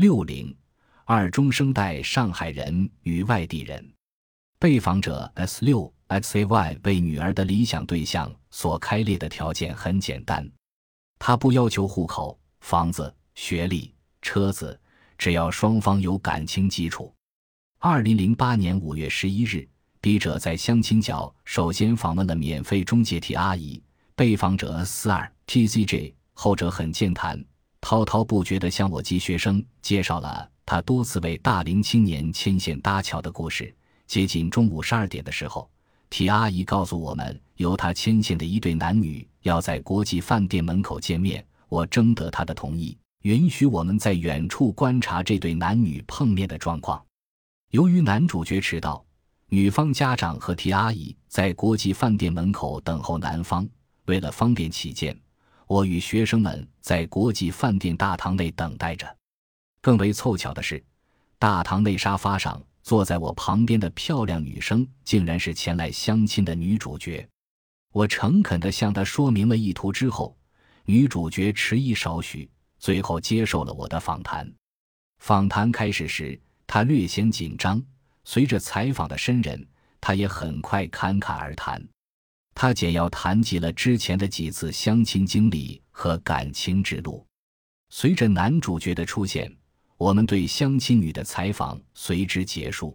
六零二中生代上海人与外地人。被访者 S 六 XAY 为女儿的理想对象所开列的条件很简单，他不要求户口、房子、学历、车子，只要双方有感情基础。二零零八年五月十一日，笔者在相亲角首先访问了免费中介替阿姨，被访者四二 TCJ，后者很健谈，滔滔不绝地向我及学生介绍了他多次为大龄青年牵线搭桥的故事。接近中午十二点的时候。提阿姨告诉我们，由她牵线的一对男女要在国际饭店门口见面。我征得她的同意，允许我们在远处观察这对男女碰面的状况。由于男主角迟到，女方家长和提阿姨在国际饭店门口等候男方。为了方便起见，我与学生们在国际饭店大堂内等待着。更为凑巧的是，大堂内沙发上。坐在我旁边的漂亮女生，竟然是前来相亲的女主角。我诚恳地向她说明了意图之后，女主角迟疑少许，最后接受了我的访谈。访谈开始时，她略显紧张。随着采访的深人，她也很快侃侃而谈。他简要谈及了之前的几次相亲经历和感情之路。随着男主角的出现。我们对相亲女的采访随之结束。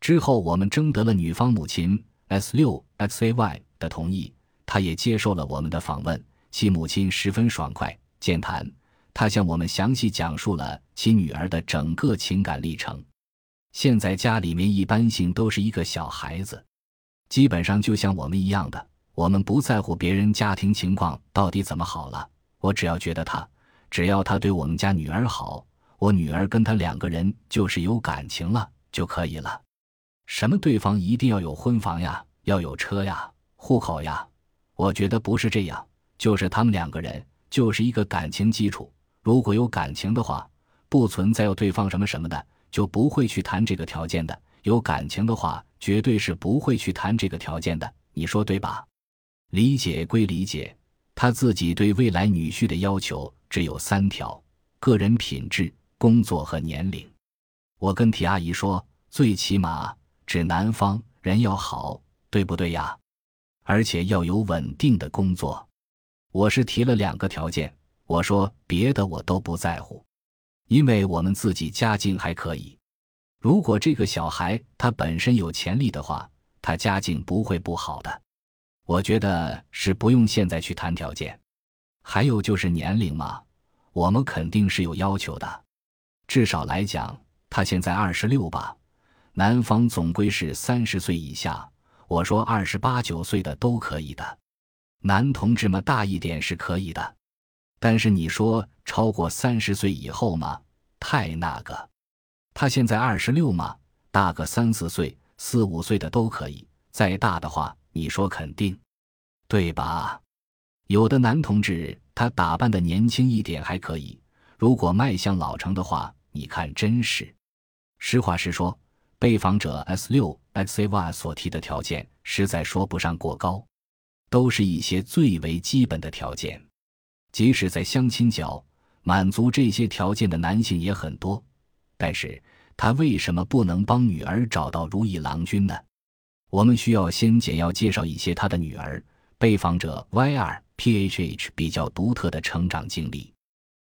之后，我们征得了女方母亲 S 六 XAY 的同意，她也接受了我们的访问。其母亲十分爽快健谈，她向我们详细讲述了其女儿的整个情感历程。现在家里面一般性都是一个小孩子，基本上就像我们一样的，我们不在乎别人家庭情况到底怎么好了，我只要觉得他，只要他对我们家女儿好。我女儿跟他两个人就是有感情了就可以了，什么对方一定要有婚房呀，要有车呀，户口呀？我觉得不是这样，就是他们两个人就是一个感情基础。如果有感情的话，不存在要对方什么什么的，就不会去谈这个条件的。有感情的话，绝对是不会去谈这个条件的。你说对吧？理解归理解，他自己对未来女婿的要求只有三条：个人品质。工作和年龄，我跟铁阿姨说，最起码指男方人要好，对不对呀？而且要有稳定的工作。我是提了两个条件，我说别的我都不在乎，因为我们自己家境还可以。如果这个小孩他本身有潜力的话，他家境不会不好的。我觉得是不用现在去谈条件。还有就是年龄嘛，我们肯定是有要求的。至少来讲，他现在二十六吧，男方总归是三十岁以下。我说二十八九岁的都可以的，男同志们大一点是可以的，但是你说超过三十岁以后嘛，太那个。他现在二十六嘛，大个三四岁、四五岁的都可以，再大的话，你说肯定，对吧？有的男同志他打扮的年轻一点还可以，如果迈向老成的话。你看，真是，实话实说，被访者 S 六 XAY 所提的条件实在说不上过高，都是一些最为基本的条件。即使在相亲角满足这些条件的男性也很多，但是他为什么不能帮女儿找到如意郎君呢？我们需要先简要介绍一些他的女儿被访者 YRPHH 比较独特的成长经历，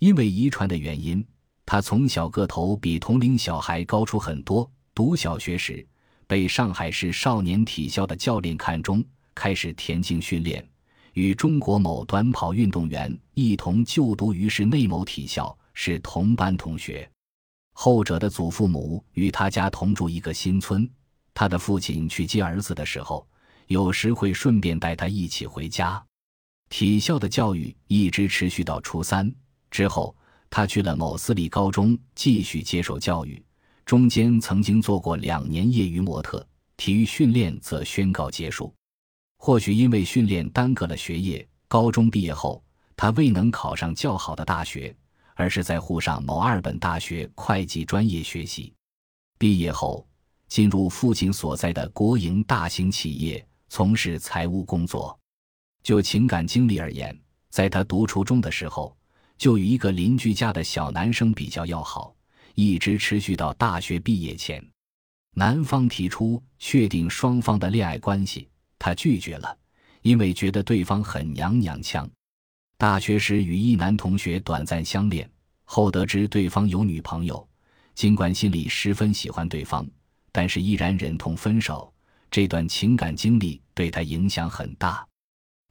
因为遗传的原因。他从小个头比同龄小孩高出很多。读小学时，被上海市少年体校的教练看中，开始田径训练，与中国某短跑运动员一同就读于市内某体校，是同班同学。后者的祖父母与他家同住一个新村，他的父亲去接儿子的时候，有时会顺便带他一起回家。体校的教育一直持续到初三之后。他去了某私立高中继续接受教育，中间曾经做过两年业余模特，体育训练则宣告结束。或许因为训练耽搁了学业，高中毕业后他未能考上较好的大学，而是在沪上某二本大学会计专业学习。毕业后进入父亲所在的国营大型企业从事财务工作。就情感经历而言，在他读初中的时候。就与一个邻居家的小男生比较要好，一直持续到大学毕业前。男方提出确定双方的恋爱关系，他拒绝了，因为觉得对方很娘娘腔。大学时与一男同学短暂相恋，后得知对方有女朋友，尽管心里十分喜欢对方，但是依然忍痛分手。这段情感经历对他影响很大。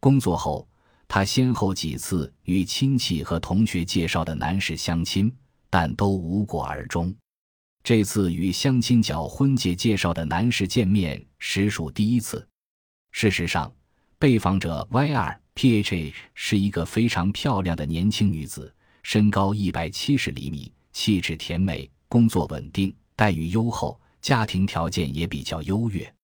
工作后，他先后几次与亲戚和同学介绍的男士相亲，但都无果而终。这次与相亲角婚介介绍的男士见面，实属第一次。事实上，被访者 Y 二 PHA 是一个非常漂亮的年轻女子，身高一百七十厘米，气质甜美，工作稳定，待遇优厚，家庭条件也比较优越。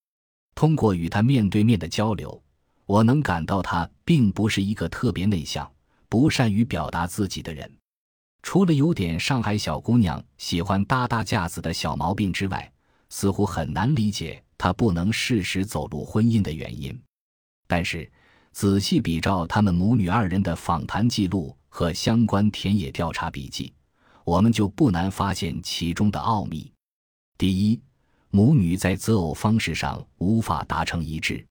通过与她面对面的交流，我能感到她并不是一个特别内向、不善于表达自己的人。除了有点上海小姑娘喜欢搭搭架子的小毛病之外，似乎很难理解她不能适时走入婚姻的原因。但是，仔细比照他们母女二人的访谈记录和相关田野调查笔记，我们就不难发现其中的奥秘。第一，母女在择偶方式上无法达成一致。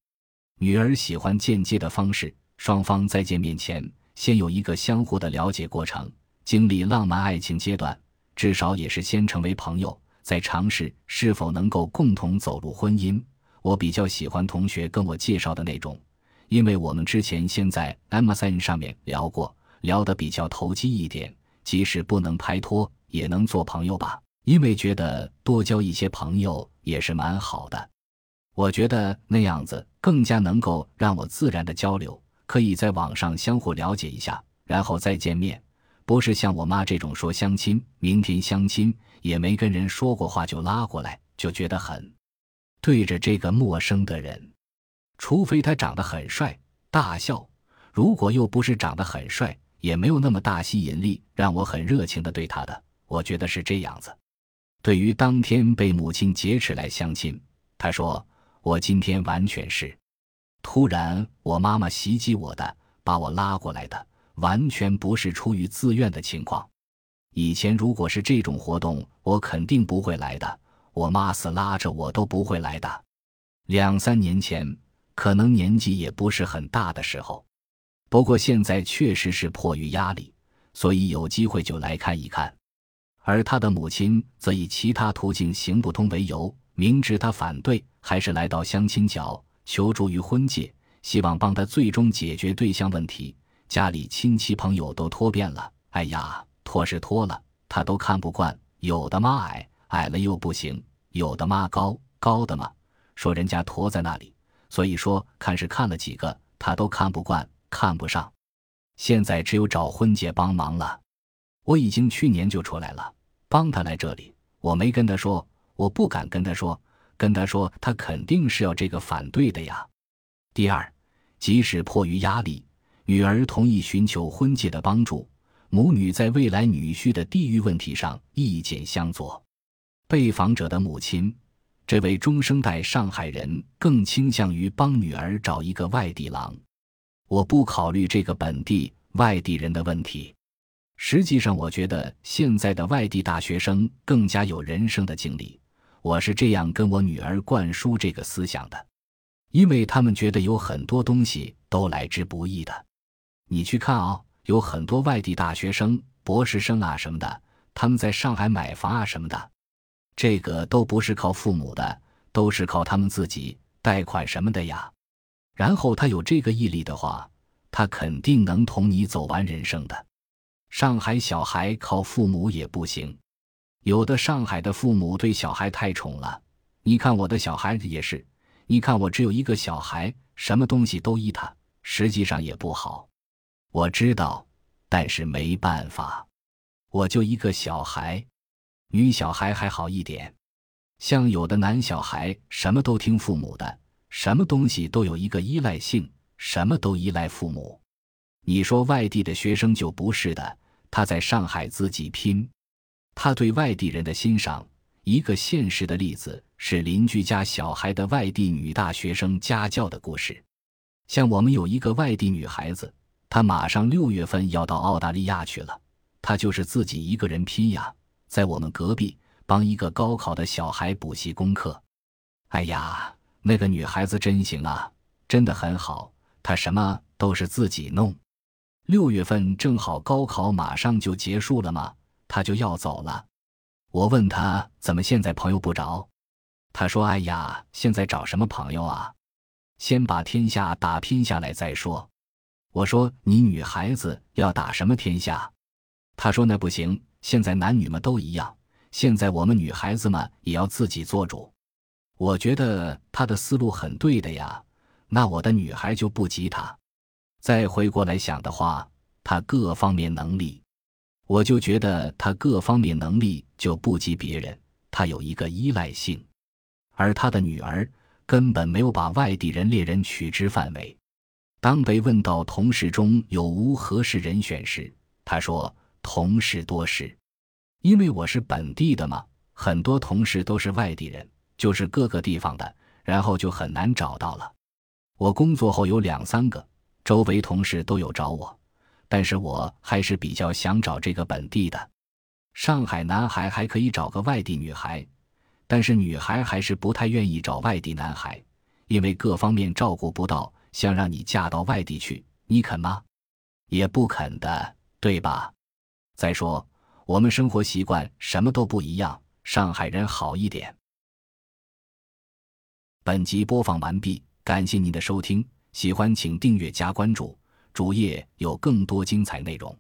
女儿喜欢间接的方式，双方在见面前先有一个相互的了解过程。经历浪漫爱情阶段，至少也是先成为朋友，再尝试是否能够共同走入婚姻。我比较喜欢同学跟我介绍的那种，因为我们之前先在 MSN 上面聊过，聊得比较投机一点，即使不能拍拖，也能做朋友吧。因为觉得多交一些朋友也是蛮好的，我觉得那样子更加能够让我自然的交流，可以在网上相互了解一下，然后再见面。不是像我妈这种说相亲，明天相亲也没跟人说过话就拉过来，就觉得很对着这个陌生的人，除非他长得很帅，大笑；如果又不是长得很帅，也没有那么大吸引力，让我很热情的对他的，我觉得是这样子。对于当天被母亲劫持来相亲，他说我今天完全是突然我妈妈袭击我的，把我拉过来的。完全不是出于自愿的情况。以前如果是这种活动，我肯定不会来的。我妈死拉着我都不会来的。两三年前，可能年纪也不是很大的时候。不过现在确实是迫于压力，所以有机会就来看一看。而他的母亲则以其他途径行不通为由，明知他反对，还是来到相亲角求助于婚介，希望帮他最终解决对象问题。家里亲戚朋友都脱遍了，哎呀，脱是脱了，他都看不惯。有的妈矮，矮了又不行；有的妈高，高的嘛，说人家驼在那里。所以说，看是看了几个，他都看不惯，看不上。现在只有找婚介帮忙了。我已经去年就出来了，帮他来这里。我没跟他说，我不敢跟他说，跟他说他肯定是要这个反对的呀。第二，即使迫于压力。女儿同意寻求婚介的帮助，母女在未来女婿的地域问题上意见相左。被访者的母亲，这位中生代上海人，更倾向于帮女儿找一个外地郎。我不考虑这个本地外地人的问题。实际上，我觉得现在的外地大学生更加有人生的经历。我是这样跟我女儿灌输这个思想的，因为他们觉得有很多东西都来之不易的。你去看啊，有很多外地大学生、博士生啊什么的，他们在上海买房啊什么的，这个都不是靠父母的，都是靠他们自己贷款什么的呀。然后他有这个毅力的话，他肯定能同你走完人生的。上海小孩靠父母也不行，有的上海的父母对小孩太宠了。你看我的小孩也是，你看我只有一个小孩，什么东西都依他，实际上也不好。我知道，但是没办法，我就一个小孩，女小孩还好一点，像有的男小孩什么都听父母的，什么东西都有一个依赖性，什么都依赖父母。你说外地的学生就不是的，他在上海自己拼，他对外地人的欣赏。一个现实的例子是邻居家小孩的外地女大学生家教的故事，像我们有一个外地女孩子。她马上六月份要到澳大利亚去了，她就是自己一个人拼呀，在我们隔壁帮一个高考的小孩补习功课。哎呀，那个女孩子真行啊，真的很好，她什么都是自己弄。六月份正好高考马上就结束了嘛，她就要走了。我问她怎么现在朋友不找，她说：“哎呀，现在找什么朋友啊？先把天下打拼下来再说。”我说：“你女孩子要打什么天下？”她说：“那不行，现在男女们都一样，现在我们女孩子们也要自己做主。”我觉得他的思路很对的呀，那我的女孩就不及他。再回过来想的话，他各方面能力，我就觉得他各方面能力就不及别人。他有一个依赖性，而他的女儿根本没有把外地人猎人取之范围。当被问到同事中有无合适人选时，他说：“同事多是，因为我是本地的嘛，很多同事都是外地人，就是各个地方的，然后就很难找到了。我工作后有两三个周围同事都有找我，但是我还是比较想找这个本地的。上海男孩还可以找个外地女孩，但是女孩还是不太愿意找外地男孩，因为各方面照顾不到。”想让你嫁到外地去，你肯吗？也不肯的，对吧？再说我们生活习惯什么都不一样，上海人好一点。本集播放完毕，感谢您的收听，喜欢请订阅加关注，主页有更多精彩内容。